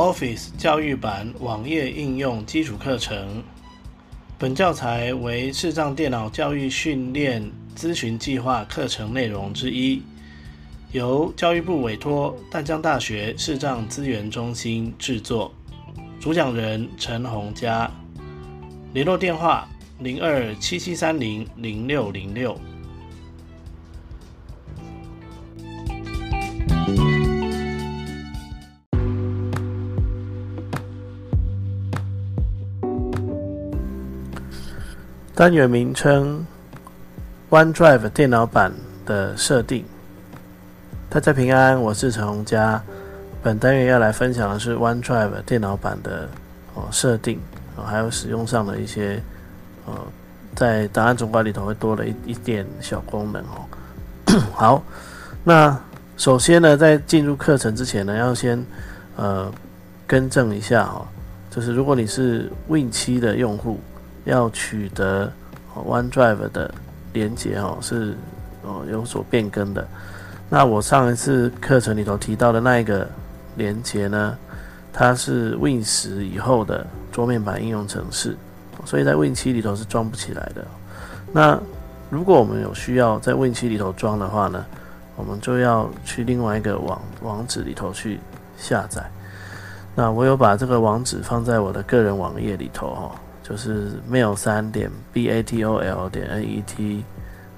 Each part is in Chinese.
Office 教育版网页应用基础课程。本教材为视障电脑教育训练咨询计划课程内容之一，由教育部委托淡江大学视障资源中心制作。主讲人陈洪佳，联络电话零二七七三零零六零六。单元名称：OneDrive 电脑版的设定。大家平安，我是陈洪佳。本单元要来分享的是 OneDrive 电脑版的哦设定哦，还有使用上的一些呃，在档案总管里头会多了一一点小功能哦。好，那首先呢，在进入课程之前呢，要先呃更正一下哦，就是如果你是 Win7 的用户。要取得 OneDrive 的连接哦，是哦有所变更的。那我上一次课程里头提到的那一个连接呢，它是 Win 十以后的桌面版应用程式，所以在 Win 七里头是装不起来的。那如果我们有需要在 Win 七里头装的话呢，我们就要去另外一个网网址里头去下载。那我有把这个网址放在我的个人网页里头哦。就是 mail 三点 b a t o l 点 n e t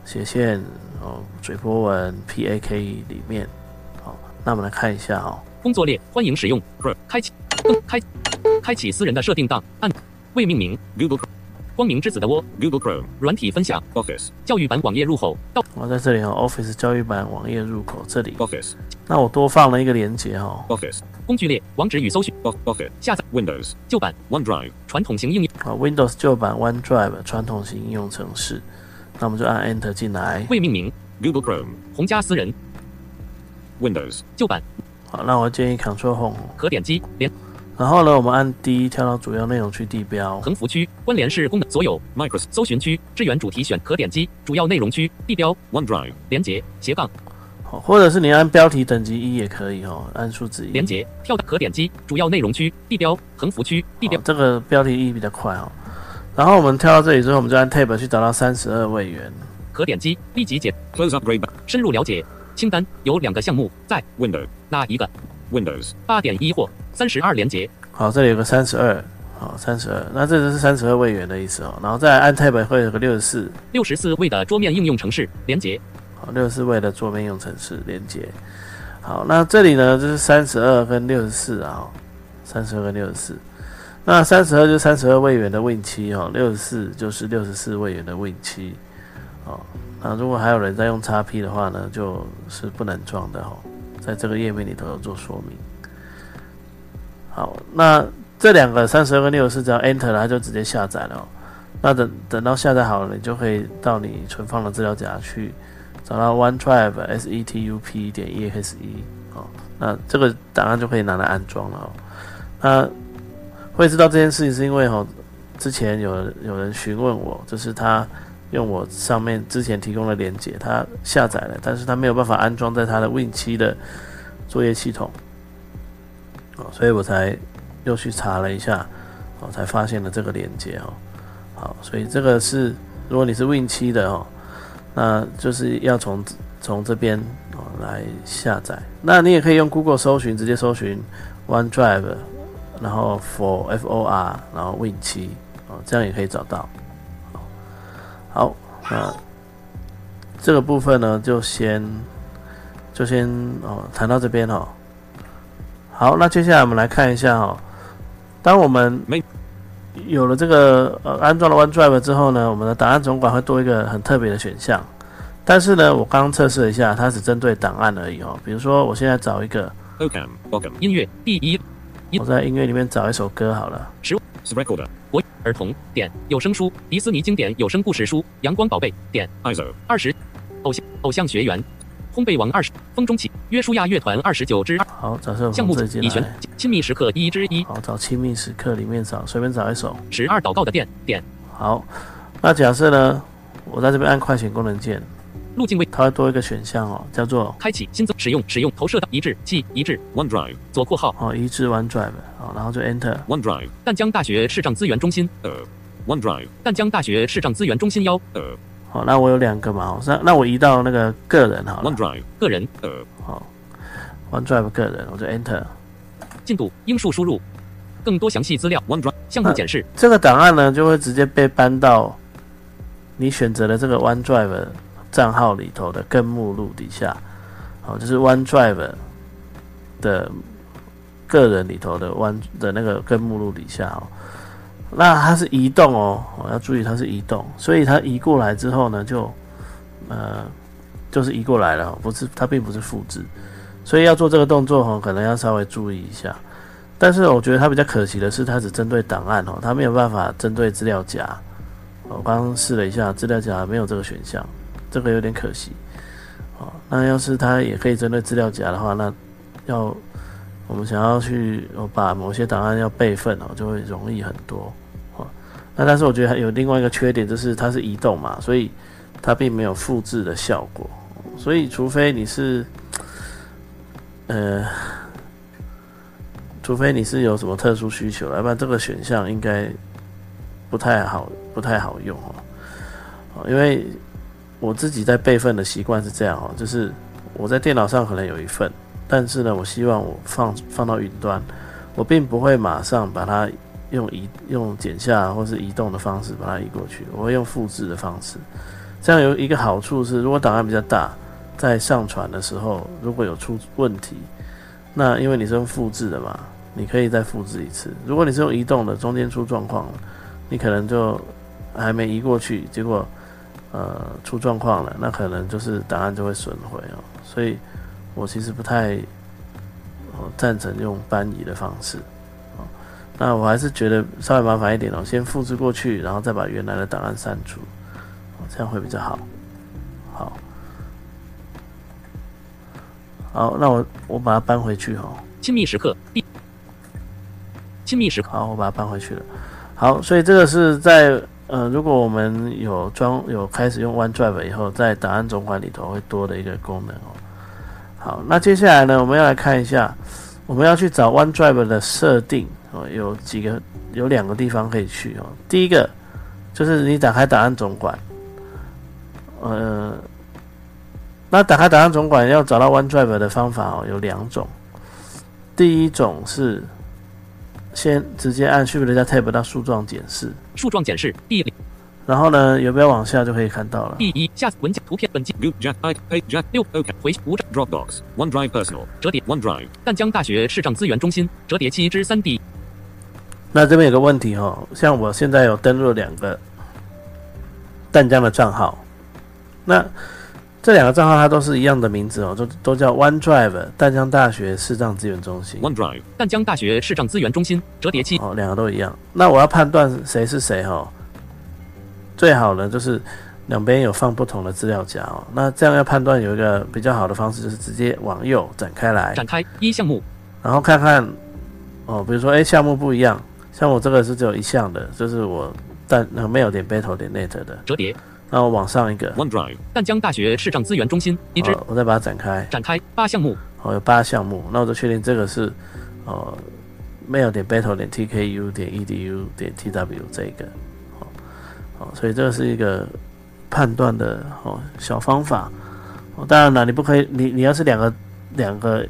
斜线哦嘴波纹 p a k 里面，好，那我们来看一下哦。工作列，欢迎使用，开启，开，开启私人的设定档，按未命名，Google，光明之子的窝，Google Chrome，软体分享，Office，教育版网页入口，到，我在这里哦，Office 教育版网页入口这里，Office，那我多放了一个连接哦，Office。工具列网址与搜寻，focus，。下载。Windows 旧版。OneDrive 传统型应用。啊，Windows 旧版 OneDrive 传统型应用程式。那我们就按 Enter 进来。未命名 Google Chrome 红加私人 Windows 旧版。好，那我建议 Ctrl Home。可点击连。然后呢，我们按 D 跳到主要内容区地标。横幅区关联式功能所有 Microsoft 搜寻区支援主题选可点击主要内容区地标 OneDrive 连接斜杠。或者是你按标题等级一也可以哦，按数字一。连接跳可点击主要内容区地标横幅区地标。这个标题一比较快哦。然后我们跳到这里之后，我们就按 Tab 去找到三十二位元。可点击立即解 Close Upgrade 深入了解清单有两个项目在 Windows 哪一个 Windows 八点一或三十二连接。好，这里有个三十二，好三十二，那这就是三十二位元的意思哦。然后再按 Tab 会有个六十四，六十四位的桌面应用程式连接。好，六十四位的桌面用程式连接。好，那这里呢就是三十二跟六十四啊，三十二跟六十四。那三十二就三十二位元的 Win 七哦，六十四就是六十四位元的 Win 七。哦，那如果还有人在用 x P 的话呢，就是不能装的哦，在这个页面里头有做说明。好，那这两个三十二跟六十四只要 Enter 了，它就直接下载了。那等等到下载好了，你就可以到你存放的资料夹去。找到 OneDrive setup 点 exe 哦，那这个档案就可以拿来安装了哦。那会知道这件事情是因为哦，之前有有人询问我，就是他用我上面之前提供的连接，他下载了，但是他没有办法安装在他的 Win7 的作业系统哦，所以我才又去查了一下哦，才发现了这个连接哦。好，所以这个是如果你是 Win7 的哦。那就是要从从这边哦来下载。那你也可以用 Google 搜寻，直接搜寻 OneDrive，然后 For F O R，然后 Win 七哦，这样也可以找到。好，那这个部分呢，就先就先哦谈到这边哦。好，那接下来我们来看一下哦，当我们没有了这个呃安装了 OneDrive 之后呢，我们的档案总管会多一个很特别的选项。但是呢，我刚刚测试了一下，它只针对档案而已哦。比如说，我现在找一个 o k w e l c o m e 音乐。第一，我在音乐里面找一首歌好了。十国儿童点有声书，迪斯尼经典有声故事书，阳光宝贝点。二十，偶像偶像学员。烘焙王二十，风中起，约书亚乐团二十九支。好，找首项目已选，亲密时刻一之一。好，找亲密时刻里面找，随便找一首。十二祷告的点点。好，那假设呢，我在这边按快选功能键，路径位，它会多一个选项哦，叫做开启新增使用使用投射到一致即一致 OneDrive 左括号哦，一致 OneDrive 好，然后就 Enter。OneDrive. 淡江大学视障资源中心，Uh. OneDrive. 淡江大学视障资源中心幺 Uh. 好，那我有两个嘛，好那那我移到那个个人好了，OneDrive. 个人 Uh. 好，OneDrive 个人，我就 Enter。进度应数输入，更多详细资料 OneDrive. 项目检视这个档案呢，就会直接被搬到你选择的这个 OneDrive 账号里头的根目录底下。好，就是 OneDrive 的个人里头的 One 的那个根目录底下哦。那它是移动哦，我要注意它是移动，所以它移过来之后呢，就呃就是移过来了，不是它并不是复制，所以要做这个动作哦，可能要稍微注意一下。但是我觉得它比较可惜的是，它只针对档案哦，它没有办法针对资料夹。我刚刚试了一下，资料夹没有这个选项，这个有点可惜。哦，那要是它也可以针对资料夹的话，那要我们想要去我把某些档案要备份哦，就会容易很多。那但是我觉得还有另外一个缺点，就是它是移动嘛，所以它并没有复制的效果。所以除非你是，呃。除非你是有什么特殊需求，要不然这个选项应该不太好，不太好用。哦，因为我自己在备份的习惯是这样哦，就是我在电脑上可能有一份，但是呢，我希望我放放到云端，我并不会马上把它用移用剪下或是移动的方式把它移过去，我会用复制的方式。这样有一个好处是，如果档案比较大，在上传的时候如果有出问题，那因为你是用复制的嘛，你可以再复制一次。如果你是用移动的，中间出状况了，你可能就还没移过去，结果呃出状况了，那可能就是档案就会损毁哦。所以我其实不太赞成用搬移的方式。那我还是觉得稍微麻烦一点哦，先复制过去，然后再把原来的档案删除，哦这样会比较好。好。好，那我我把它搬回去哦。亲密时刻第亲密时刻好，我把它搬回去了。好，所以这个是在呃，如果我们有装有开始用 OneDrive 以后，在档案总管里头会多的一个功能哦。好，那接下来呢，我们要来看一下，我们要去找 OneDrive 的设定哦，有几个有两个地方可以去哦。第一个就是你打开档案总管，呃，那打开档案总管要找到 OneDrive 的方法哦，有两种。第一种是先直接按 Shift 加 Tab 到树状检视，树状检视第零然后呢，有没有往下就可以看到了。第一下文件图片本机 Goop Jack Ike Page Jack 六 OK 回无障 Dropbox. OneDrive Personal. 折叠 OneDrive. 淡江大学视障资源中心折叠七之三 D 那这边有个问题哦，像我现在有登录两个淡江的账号，那这两个账号它都是一样的名字哦，都都叫 OneDrive 淡江大学视障资源中心 OneDrive. 淡江大学视障资源中心折叠七哦，两个都一样。那我要判断谁是谁哦，最好呢就是两边有放不同的资料夹哦。那这样要判断有一个比较好的方式，就是直接往右展开来，展开一项目然后看看哦，比如说哎项目不一样，像我这个是只有一项的，就是我但那没有点 battle 点 net 的，折叠。那我往上一个，OneDrive. 淡江大学视障资源中心一支哦，我再把它展开，展开八项目。哦有八项目，那我就确定这个是呃 mail 点 battle 点 tku 点 edu 点 tw 这个，哦哦，所以这个是一个判断的哦小方法。哦，当然了，你不可以，你你要是两个两个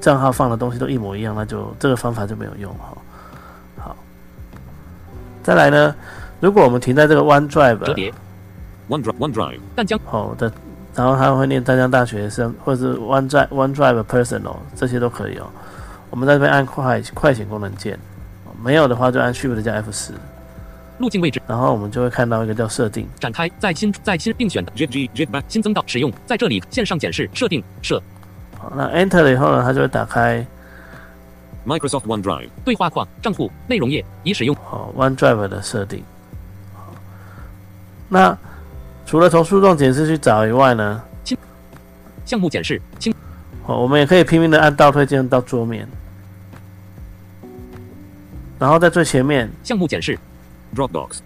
账号放的东西都一模一样，那就这个方法就没有用哈、好，再来呢，如果我们停在这个 OneDrive 折叠 OneDrive. OneDrive. 淡江好的，然后他会念淡江大学生，或者是 OneDrive OneDrive Personal，这些都可以哦。我们在这边按快快显功能键，哦没有的话就按 Shift 加 F 十，路径位置然后我们就会看到一个叫设定，展开在新在新并选的 G Jig Back. 新增到使用在这里线上检视设定设好，那 Enter 了以后呢，它就会打开 Microsoft OneDrive. 对话框账户内容页已使用好 OneDrive 的设定。好那除了从树状检视去找以外呢，项目检视清好，我们也可以拼命的按倒退键到桌面，然后在最前面项目检视 Dropbox.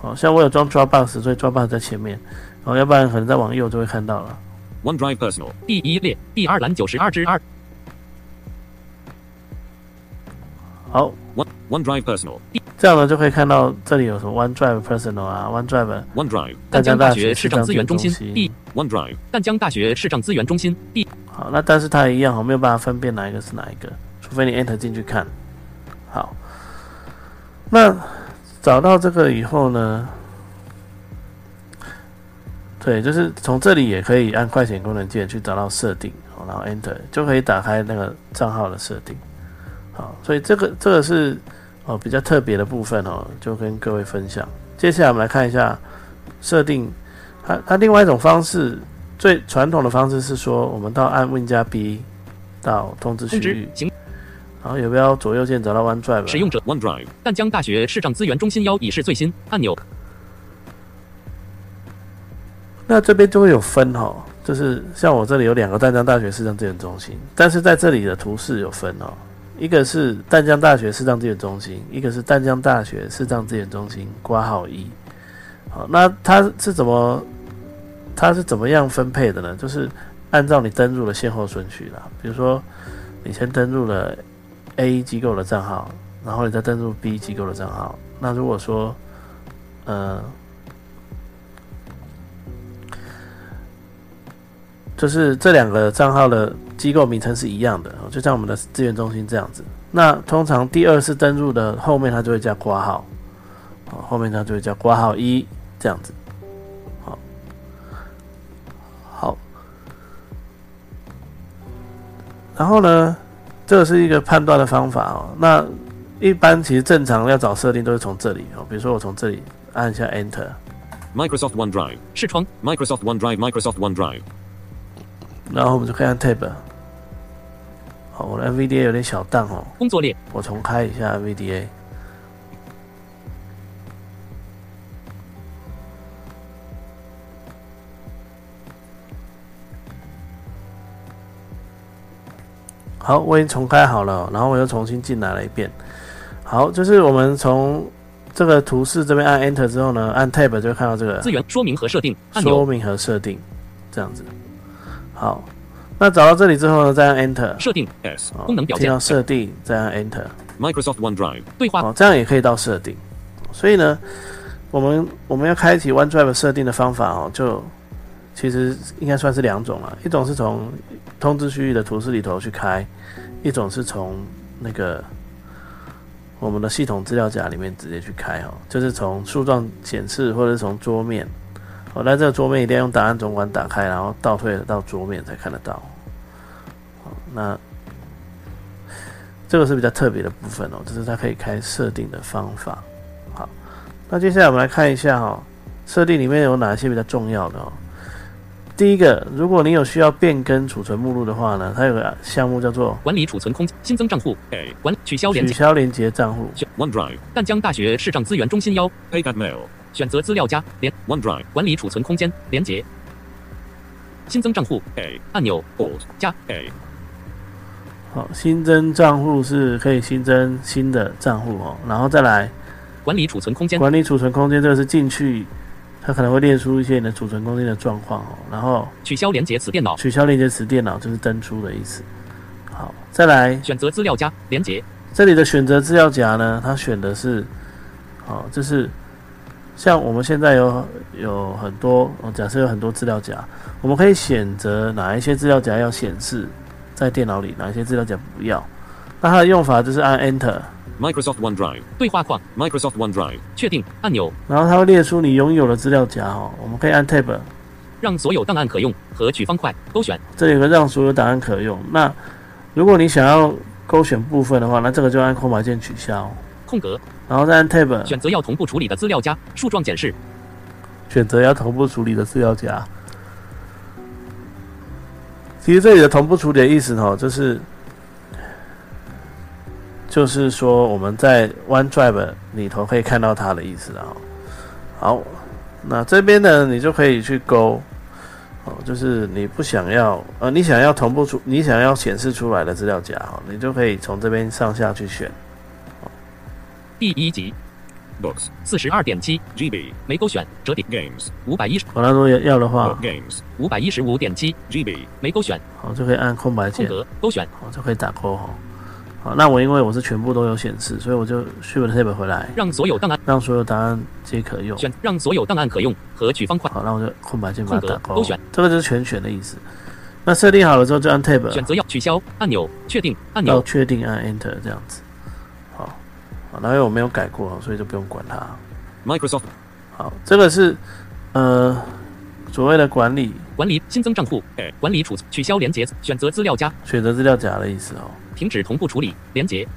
好像我有装 Dropbox，所以 Dropbox 在前面，哦，要不然可能再往右就会看到了。OneDrive Personal. 第一列第二栏九十二之二好，One OneDrive Personal. 这样呢就可以看到这里有什么 OneDrive Personal 啊，OneDrive OneDrive. 淡江大大学市政资源中心心 B，OneDrive. 淡江大学市政资源中心 B，好，那但是它一样，我没有办法分辨哪一个是哪一个，除非你 Enter 进去看。好，那找到这个以后呢，对，就是从这里也可以按快捷功能键去找到设定，好，然后 Enter 就可以打开那个账号的设定。好，所以这个这个是哦比较特别的部分哦，就跟各位分享。接下来我们来看一下设定，它它另外一种方式。最传统的方式是说，我们到按 Win 加 B 到通知区域，然后有没有左右键找到 OneDrive？使用者 OneDrive. 淡江大学视障资源中心幺已是最新按钮。那这边就会有分哈、就是像我这里有两个淡江大学市政资源中心，但是在这里的图示有分哦，一个是淡江大学视障资源中心，一个是淡江大学视障资源中心挂号一。好，那它是怎么它是怎么样分配的呢？就是按照你登录的先后顺序啦，比如说你先登录了 A 机构的账号，然后你再登录 B 机构的账号。那如果说呃就是这两个账号的机构名称是一样的，哦就像我们的资源中心这样子。那通常第二次登入的后面它就会加括号，哦，后面它就会加括号一这样子。好，好，然后呢，这是一个判断的方法哦。那一般其实正常要找设定都是从这里哦，比如说我从这里按一下 Enter，Microsoft OneDrive. 视窗 Microsoft OneDrive. Microsoft OneDrive. 然后我们就可以按 Tab。好，我的 NVDA 有点小档哦，工作列我重开一下 NVDA。好，我已经重开好了，然后我又重新进来了一遍。好，就是我们从这个图示这边按 Enter 之后呢，按 Tab 就会看到这个资源说明和设定按钮。说明和设定，这样子。好，那找到这里之后呢，再按 Enter。设定 S. 哦功能表现进到设定，再按 Enter。Microsoft OneDrive. 对话哦，这样也可以到设定。所以呢，我们我们要开启 OneDrive 设定的方法哦，就其实应该算是两种了。一种是从通知区域的图示里头去开，一种是从那个我们的系统资料夹里面直接去开哦，就是从树状显示或者是从桌面。哦，那这个桌面一定要用档案总管打开，然后倒退到桌面才看得到。好，那这个是比较特别的部分哦，这是它可以开设定的方法。好，那接下来我们来看一下哈、哦，设定里面有哪些比较重要的哦。第一个，如果你有需要变更储存目录的话呢，它有个项目叫做管理储存空新增账户 A. 管取消连接取消连接账户。OneDrive. 淡江大学视障资源中心幺 Paypal Mail. 选择资料夹连 OneDrive. 管理储存空间连接新增账户 A. 按钮 Alt. 加 A. 好，新增账户是可以新增新的账户哦，然后再来管理储存空间管理储存空间，这个是进去，它可能会列出一些你的储存空间的状况哦，然后取消连接此电脑取消连接此电脑就是登出的意思。好，再来选择资料夹连接这里的选择资料夹呢，它选的是，好，这是像我们现在有有很多，哦假设有很多资料夹，我们可以选择哪一些资料夹要显示在电脑里，哪一些资料夹不要。那它的用法就是按 Enter，Microsoft OneDrive. 对话框 Microsoft OneDrive. 确定按钮，然后它会列出你拥有的资料夹哦，我们可以按 Tab，让所有档案可用和取方块勾选这里有个让所有档案可用。那如果你想要勾选部分的话，那这个就按空白键取消，空格，然后再按 Tab，选择要同步处理的资料夹树状显示选择要同步处理的资料夹。其实这里的同步处理的意思哈，就是就是说我们在 OneDrive 里头可以看到它的意思啊。好，那这边呢，你就可以去勾哦，就是你不想要呃，你想要同步出，你想要显示出来的资料夹哈，你就可以从这边上下去选。第一集。Books. 四十二点七。GB. 没勾选。折叠 Games. 五百一十。我那如果要的话。Book，Games. 五百一十五点七。GB. 没勾选。好就可以按空白键，空格。勾选。好就可以打勾哈。好，那我因为我是全部都有显示，所以我就 Shift Tab 回来，让所有档案。让所有档案皆可用。选。让所有档案可用。和取方块。好，那我就空白键把它打勾。空格勾选，这个就是全选的意思。那设定好了之后，就按 Tab，选择要取消。按钮。确定。按钮。要钮确定按 Enter 这样子。好，好，那因为我没有改过，所以就不用管它。Microsoft 好，这个是呃所谓的管理。管理新增账户呃管理储取消连接选择资料夹。选择资料夹的意思哦。停止同步处理连接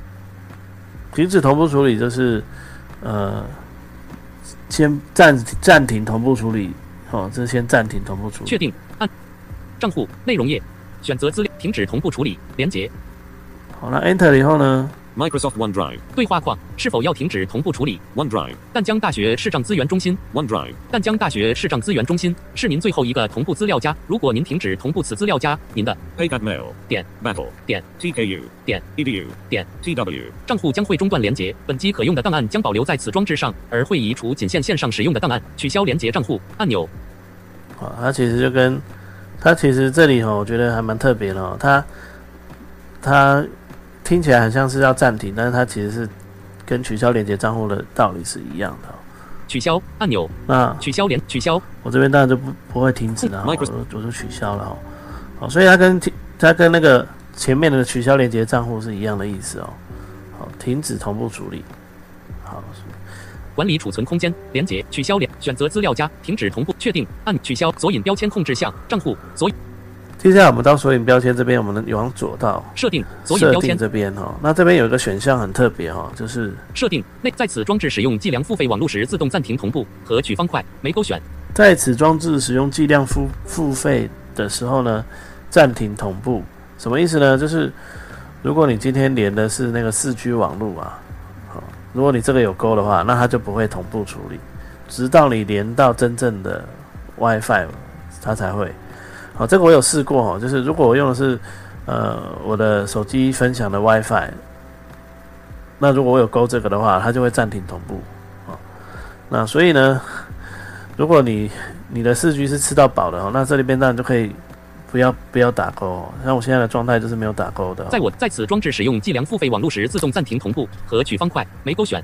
停止同步处理就是呃先暂暂停同步处理，哦，这是先暂停同步处理。确定。按账户内容页选择资料停止同步处理连接好，了 Enter 了以后呢，Microsoft OneDrive 对话框是否要停止同步处理？OneDrive 淡江大学视障资源中心。OneDrive 淡江大学视障资源中心是您最后一个同步资料夹。如果您停止同步此资料夹，您的 Paycat Mail 点 Battle 点 TKU 点 EDU 点 TW 账户将会中断连接，本机可用的档案将保留在此装置上，而会移除仅限线上使用的档案。取消连接账户。按钮，啊，它其实就跟它其实这里哦，我觉得还蛮特别的哦，它它听起来很像是要暂停，但是它其实是跟取消连接账户的道理是一样的、哦。取消按钮，那取消连取消我这边当然就不不会停止了、哦，我就我就取消了哦。好，所以它跟停它跟那个前面的取消连接账户是一样的意思哦。好，停止同步处理。好，管理储存空间连接取消连选择资料夹停止同步确定按取消索引标签控制项账户索引接下来我们到索引标签这边，我们往左到设定索引标签这边哦。那这边有一个选项很特别哦，就是设定内在此装置使用计量付费网络时自动暂停同步和取方块没勾选在此装置使用计量付付费的时候呢，暂停同步，什么意思呢？就是如果你今天连的是那个四 G 网络啊，好，如果你这个有勾的话，那它就不会同步处理，直到你连到真正的 WiFi，它才会。好，这个我有试过哦，就是如果我用的是呃我的手机分享的 WiFi，那如果我有勾这个的话，它就会暂停同步。好，那所以呢，如果你你的四 G 是吃到饱的哦，那这里边当然就可以不要不要打勾哦。像我现在的状态就是没有打勾的、哦。在我在此装置使用计量付费网络时自动暂停同步和取方块没勾选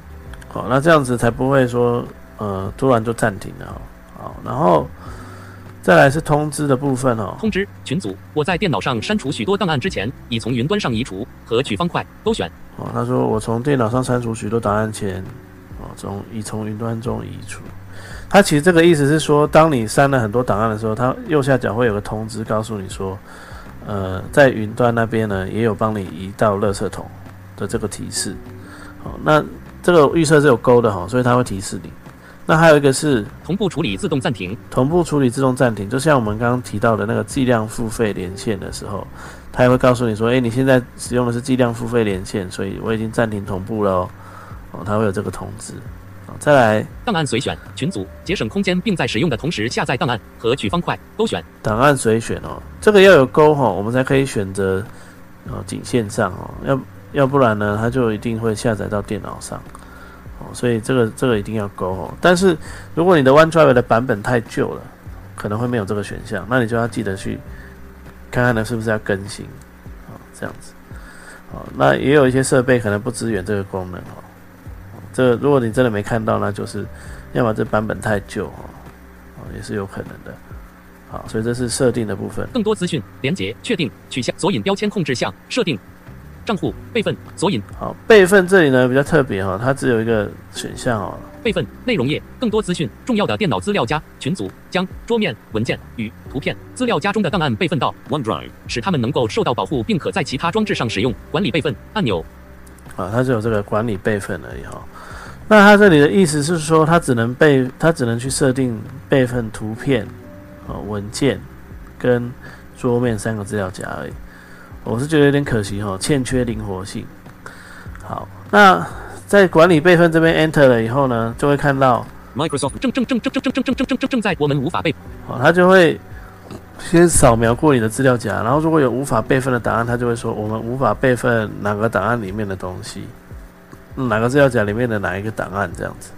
好，那这样子才不会说呃突然就暂停了哦。好，然后再来是通知的部分哦。通知群组我在电脑上删除许多档案之前已从云端上移除和取方块勾选哦，他说我从电脑上删除许多档案前，哦，从已从云端中移除。他其实这个意思是说，当你删了很多档案的时候，它右下角会有个通知告诉你说，呃，在云端那边呢也有帮你移到垃圾桶的这个提示。好，那这个预设是有勾的哈，所以它会提示你。那还有一个是同步处理自动暂停同步处理自动暂停，就像我们刚刚提到的那个计量付费连线的时候，它也会告诉你说，诶，你现在使用的是计量付费连线，所以我已经暂停同步了哦，哦，它会有这个通知。好，再来档案随选群组节省空间，并在使用的同时下载档案和取方块勾选档案随选哦，这个要有勾哈、哦，我们才可以选择哦仅线上哦，要要不然呢，它就一定会下载到电脑上。所以这个这个一定要勾哦。但是如果你的 OneDrive 的版本太旧了，可能会没有这个选项，那你就要记得去看看呢是不是要更新，啊，这样子。哦，那也有一些设备可能不支援这个功能哦。这如果你真的没看到，那就是要么这版本太旧哦，哦也是有可能的。好，所以这是设定的部分。更多资讯连接确定取消索引标签控制项设定账户备份索引好，备份这里呢比较特别哈、哦，它只有一个选项哦，备份内容页更多资讯重要的电脑资料夹群组将桌面文件与图片。资料夹中的档案备份到 OneDrive 使它们能够受到保护，并可在其他装置上使用。管理备份。按钮。啊，它只有这个管理备份而已哈、那它这里的意思是说，它只能备，它只能去设定备份图片、哦文件跟桌面三个资料夹而已。我是觉得有点可惜哈、欠缺灵活性。好，那在管理备份这边 Enter 了以后呢，就会看到，Microsoft 正正正正正正正正正正正正在我们无法备好，它就会先扫描过你的资料夹，然后如果有无法备份的档案，它就会说我们无法备份哪个档案里面的东西，嗯哪个资料夹里面的哪一个档案这样子。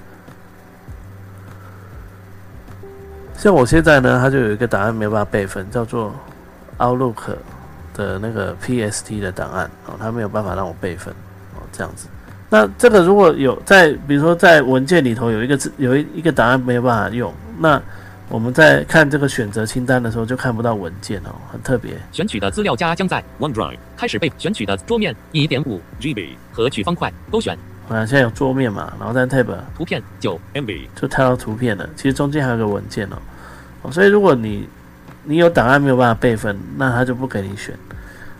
像我现在呢，它就有一个档案没有办法备份，叫做 Outlook 的那个 PST 的档案哦，它没有办法让我备份哦。这样子。那这个如果有在，比如说在文件里头有一个字，有一一个档案没有办法用，那我们在看这个选择清单的时候就看不到文件哦，很特别。选取的资料夹将在 OneDrive, 开始被选取的桌面一点五 GB, 和取方块勾选好像现在有桌面嘛，然后在 tab 图片九 MB, 就跳到图片了。其实中间还有个文件哦，哦，所以如果你你有档案没有办法备份，那他就不给你选。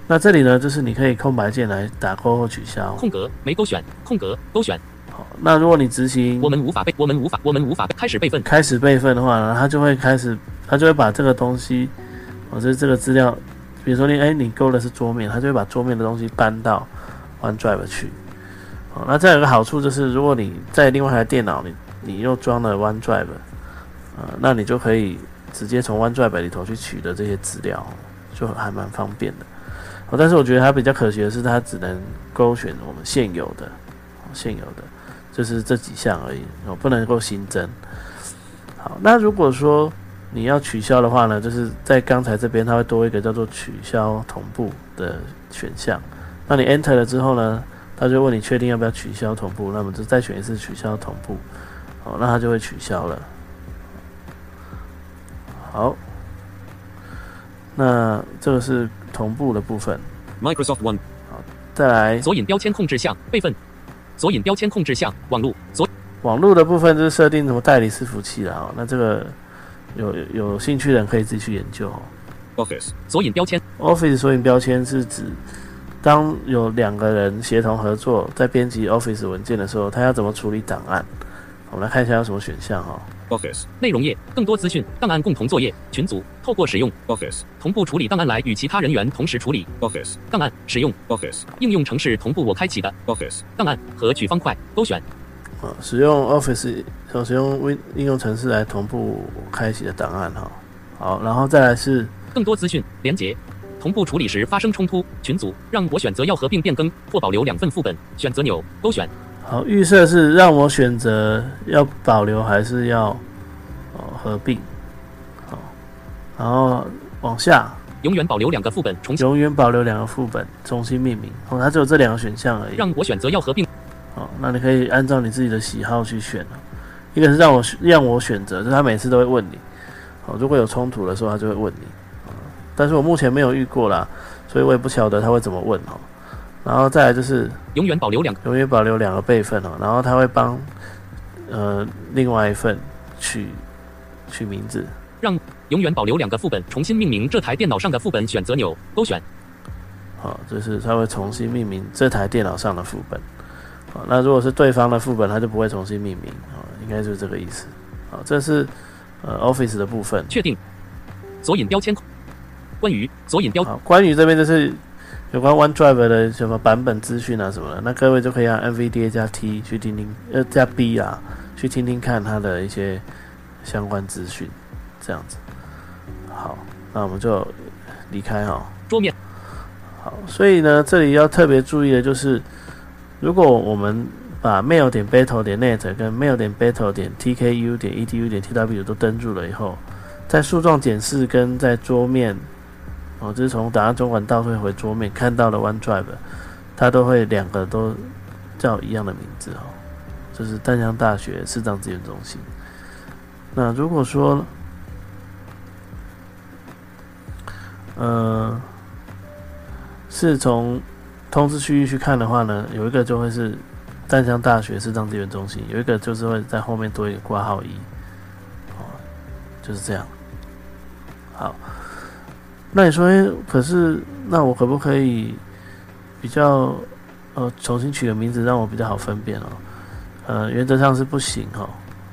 那这里呢，就是你可以空白键来打勾或取消。空格没勾选空格勾选，好，那如果你执行我们无法备我们无法我们无法开始备份开始备份的话呢，它就会开始，它就会把这个东西，哦，就是这个资料，比如说你哎你勾的是桌面，它就会把桌面的东西搬到 OneDrive 去。好，那再有个好处就是，如果你在另外一台电脑，你你又装了 OneDrive，呃，那你就可以直接从 OneDrive 里头去取得这些资料，就还蛮方便的。但是我觉得它比较可惜的是，它只能勾选我们现有的，现有的就是这几项而已，哦，不能够新增。好，那如果说你要取消的话呢，就是在刚才这边它会多一个叫做取消同步的选项。那你 Enter 了之后呢，它就问你确定要不要取消同步，那么就再选一次取消同步，好，那它就会取消了。好，那这个是同步的部分，Microsoft One, 好再来。索引标签控制项备份，索引标签控制项网络索网络的部分就是设定什么代理伺服器了哦，那这个有有有兴趣的人可以自己去研究哦。Office, 索引标签。Office 索引标签是指，当有两个人协同合作在编辑 Office 文件的时候，他要怎么处理档案？我们来看一下有什么选项哈、Office, 内容页更多资讯档案共同作业群组透过使用。Office, 同步处理档案来与其他人员同时处理。Office, 档案使用。Office, 应用程式同步我开启的。Office, 档案和取方块勾选啊，使用 Office 使用 Win 应用程式来同步开启的档案哈、好，然后再来是。更多资讯连接。同步处理时发生冲突，群组让我选择要合并变更或保留两份副本，选择钮勾选好预设是让我选择要保留还是要哦合并，好，然后往下永远保留两个副本，重新永远保留两个副本，重新命名哦，它只有这两个选项而已。让我选择要合并哦，那你可以按照你自己的喜好去选哦。一个是让我选让我选择，就是他每次都会问你，哦，如果有冲突的时候，他就会问你。哦但是我目前没有遇过啦，所以我也不晓得他会怎么问哦。然后再来就是永远保留两永远保留两个备份哦，然后他会帮呃另外一份取取名字。让永远保留两个副本，重新命名这台电脑上的副本，选择钮勾选好、这是他会重新命名这台电脑上的副本。好、那如果是对方的副本，他就不会重新命名。啊，应该就是这个意思。好、这是呃 Office 的部分。确定索引标签。关于索引标好，关于这边就是有关 OneDrive 的什么版本资讯啊什么的，那各位就可以按 NVDA 加 T 去听听，呃加 B 啊，去听听看它的一些相关资讯，这样子。好，那我们就离开哈、桌面好，所以呢，这里要特别注意的就是，如果我们把 mail 点 battle 点 net 跟 mail 点 battle 点 tku 点 edu 点 tw 都登录了以后，在树状检视跟在桌面，我，就是从档案总管倒退回桌面看到的 OneDrive，它都会两个都叫一样的名字哦，就是淡江大学视障资源中心。那如果说，呃，是从通知区域去看的话呢，有一个就会是淡江大学视障资源中心，有一个就是会在后面多一个挂号一，哦，就是这样。好，那你说，诶可是那我可不可以比较呃重新取个名字，让我比较好分辨哦？呃，原则上是不行哦，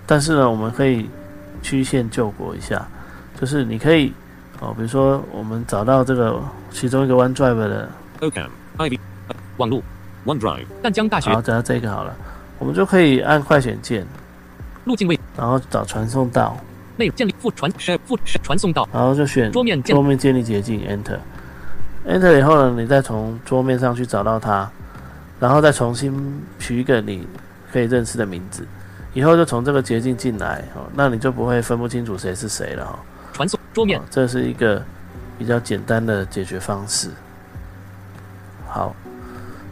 但是呢，我们可以曲线救国一下，就是你可以哦，比如说我们找到这个其中一个 OneDrive 的，OCAM, IV, 网络 OneDrive, 淡江大学好，找到这个好了，我们就可以按快选键，路径位然后找传送到，内建立复传附传送到然后就选桌面建桌面建立捷径 Enter。Enter 以后呢，你再从桌面上去找到它，然后再重新取一个你可以认识的名字，以后就从这个捷径进来哦，那你就不会分不清楚谁是谁了哈、传送桌面哦这是一个比较简单的解决方式。好，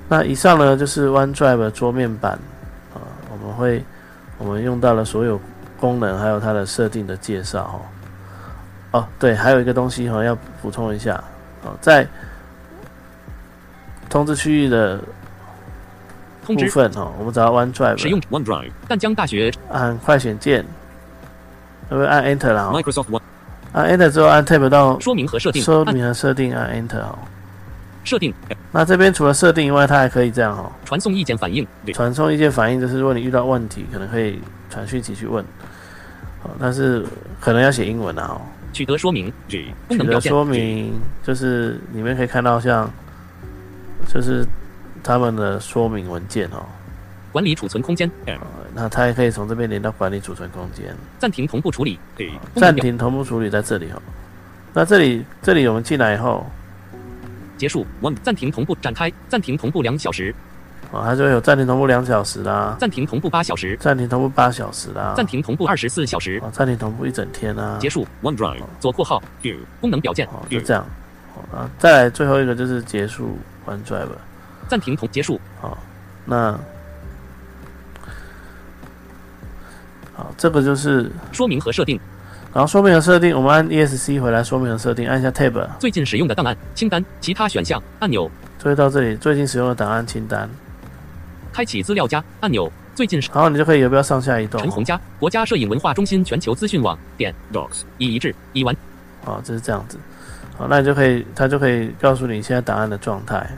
那以上呢就是 OneDrive 桌面版啊，我们会我们用到了所有功能，还有它的设定的介绍哦。哦，对，还有一个东西哈要补充一下哦，在通知区域的部分哦，我们找到 OneDrive 使用 OneDrive. 淡江大学按快选键，要不要按 Enter 啦？哦 Microsoft One. 按 Enter 之后按 Tab 到说明和设定说明和设定，按 Enter 哦。设定。那这边除了设定以外，它还可以这样哦，传送意见反应传送意见反应，就是如果你遇到问题，可能可以传讯息去问，好，但是可能要写英文啊哦。取得说明取得说明就是里面可以看到像，就是他们的说明文件哦，管理储存空间.那它也可以从这边连到管理储存空间，暂停同步处理暂停同步处理在这里哦。那这里这里我们进来以后，结束 One. 暂停同步展开暂停同步两小时哦，它就会有暂停同步两小时啦，暂停同步八小时暂停同步八小时啦，暂停同步二十四小时哦，暂停同步一整天啊，结束 OneDrive. 左括号 Q. 功能表现哦，就这样。哦，啊，再来最后一个就是结束 OneDrive。暂停同结束好，那好，这个就是，说明和设定然后说明和设定，我们按 ESC 回来说明和设定，按一下 Tab，最近使用的档案清单其他选项按钮就会到这里最近使用的档案清单，开启资料夹按钮最近使然后你就可以有不要上下移动陈。红家国家摄影文化中心全球资讯网点 Docs. 已一致已完好，就是这样子。好，那你就可以，它就可以告诉你现在档案的状态。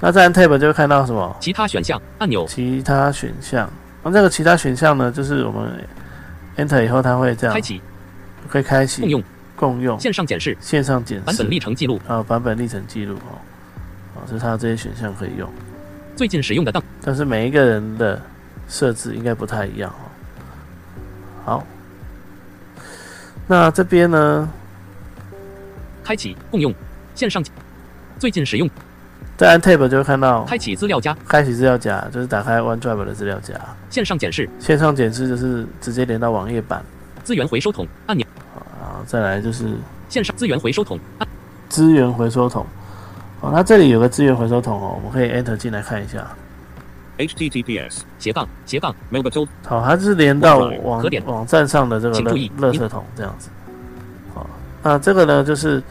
那再按 Tab 就会看到什么？其他选项按钮其他选项。那这个其他选项呢，就是我们 Enter 以后，它会这样开启可以开启共用。共用。线上检视。线上检视。版本历程记录。还有版本历程记录哦，哦，这是它这些选项可以用，最近使用的档。但是每一个人的设置应该不太一样哦。好，那这边呢，开启共用。线上最近使用。再按 Tab 就会看到。开启资料夹。开启资料夹，就是打开 OneDrive 的资料夹，线上检视。线上检视就是直接连到网页版，资源回收桶按钮再来就是线上资源回收桶资源回收桶。哦，那这里有个资源回收桶哦，我们可以 Enter 进来看一下。HTTPS. 斜杠斜杠 Melba 好，它是连到网网站上的这个垃请注意垃圾桶这样子。好，那这个呢，就是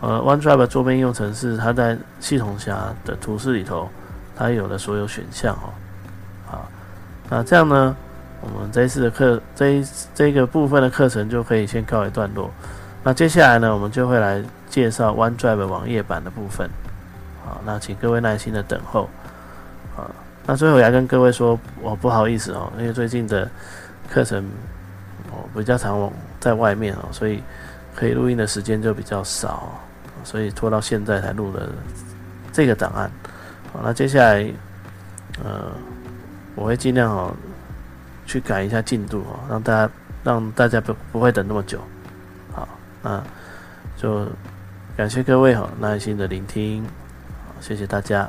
呃 OneDrive 桌面应用程式，它在系统下的图示里头，它有的所有选项哦。好，那这样呢，我们这一次的课这一这个部分的课程就可以先告一段落。那接下来呢，我们就会来介绍 OneDrive 网页版的部分。好，那请各位耐心的等候。啊，那最后也要跟各位说，我不好意思哦，因为最近的课程哦比较常在外面哦，所以可以录音的时间就比较少，所以拖到现在才录的这个档案。好，那接下来呃，我会尽量哦去赶一下进度啊让大家让大家不不会等那么久。好那就感谢各位好耐心的聆听。谢谢大家。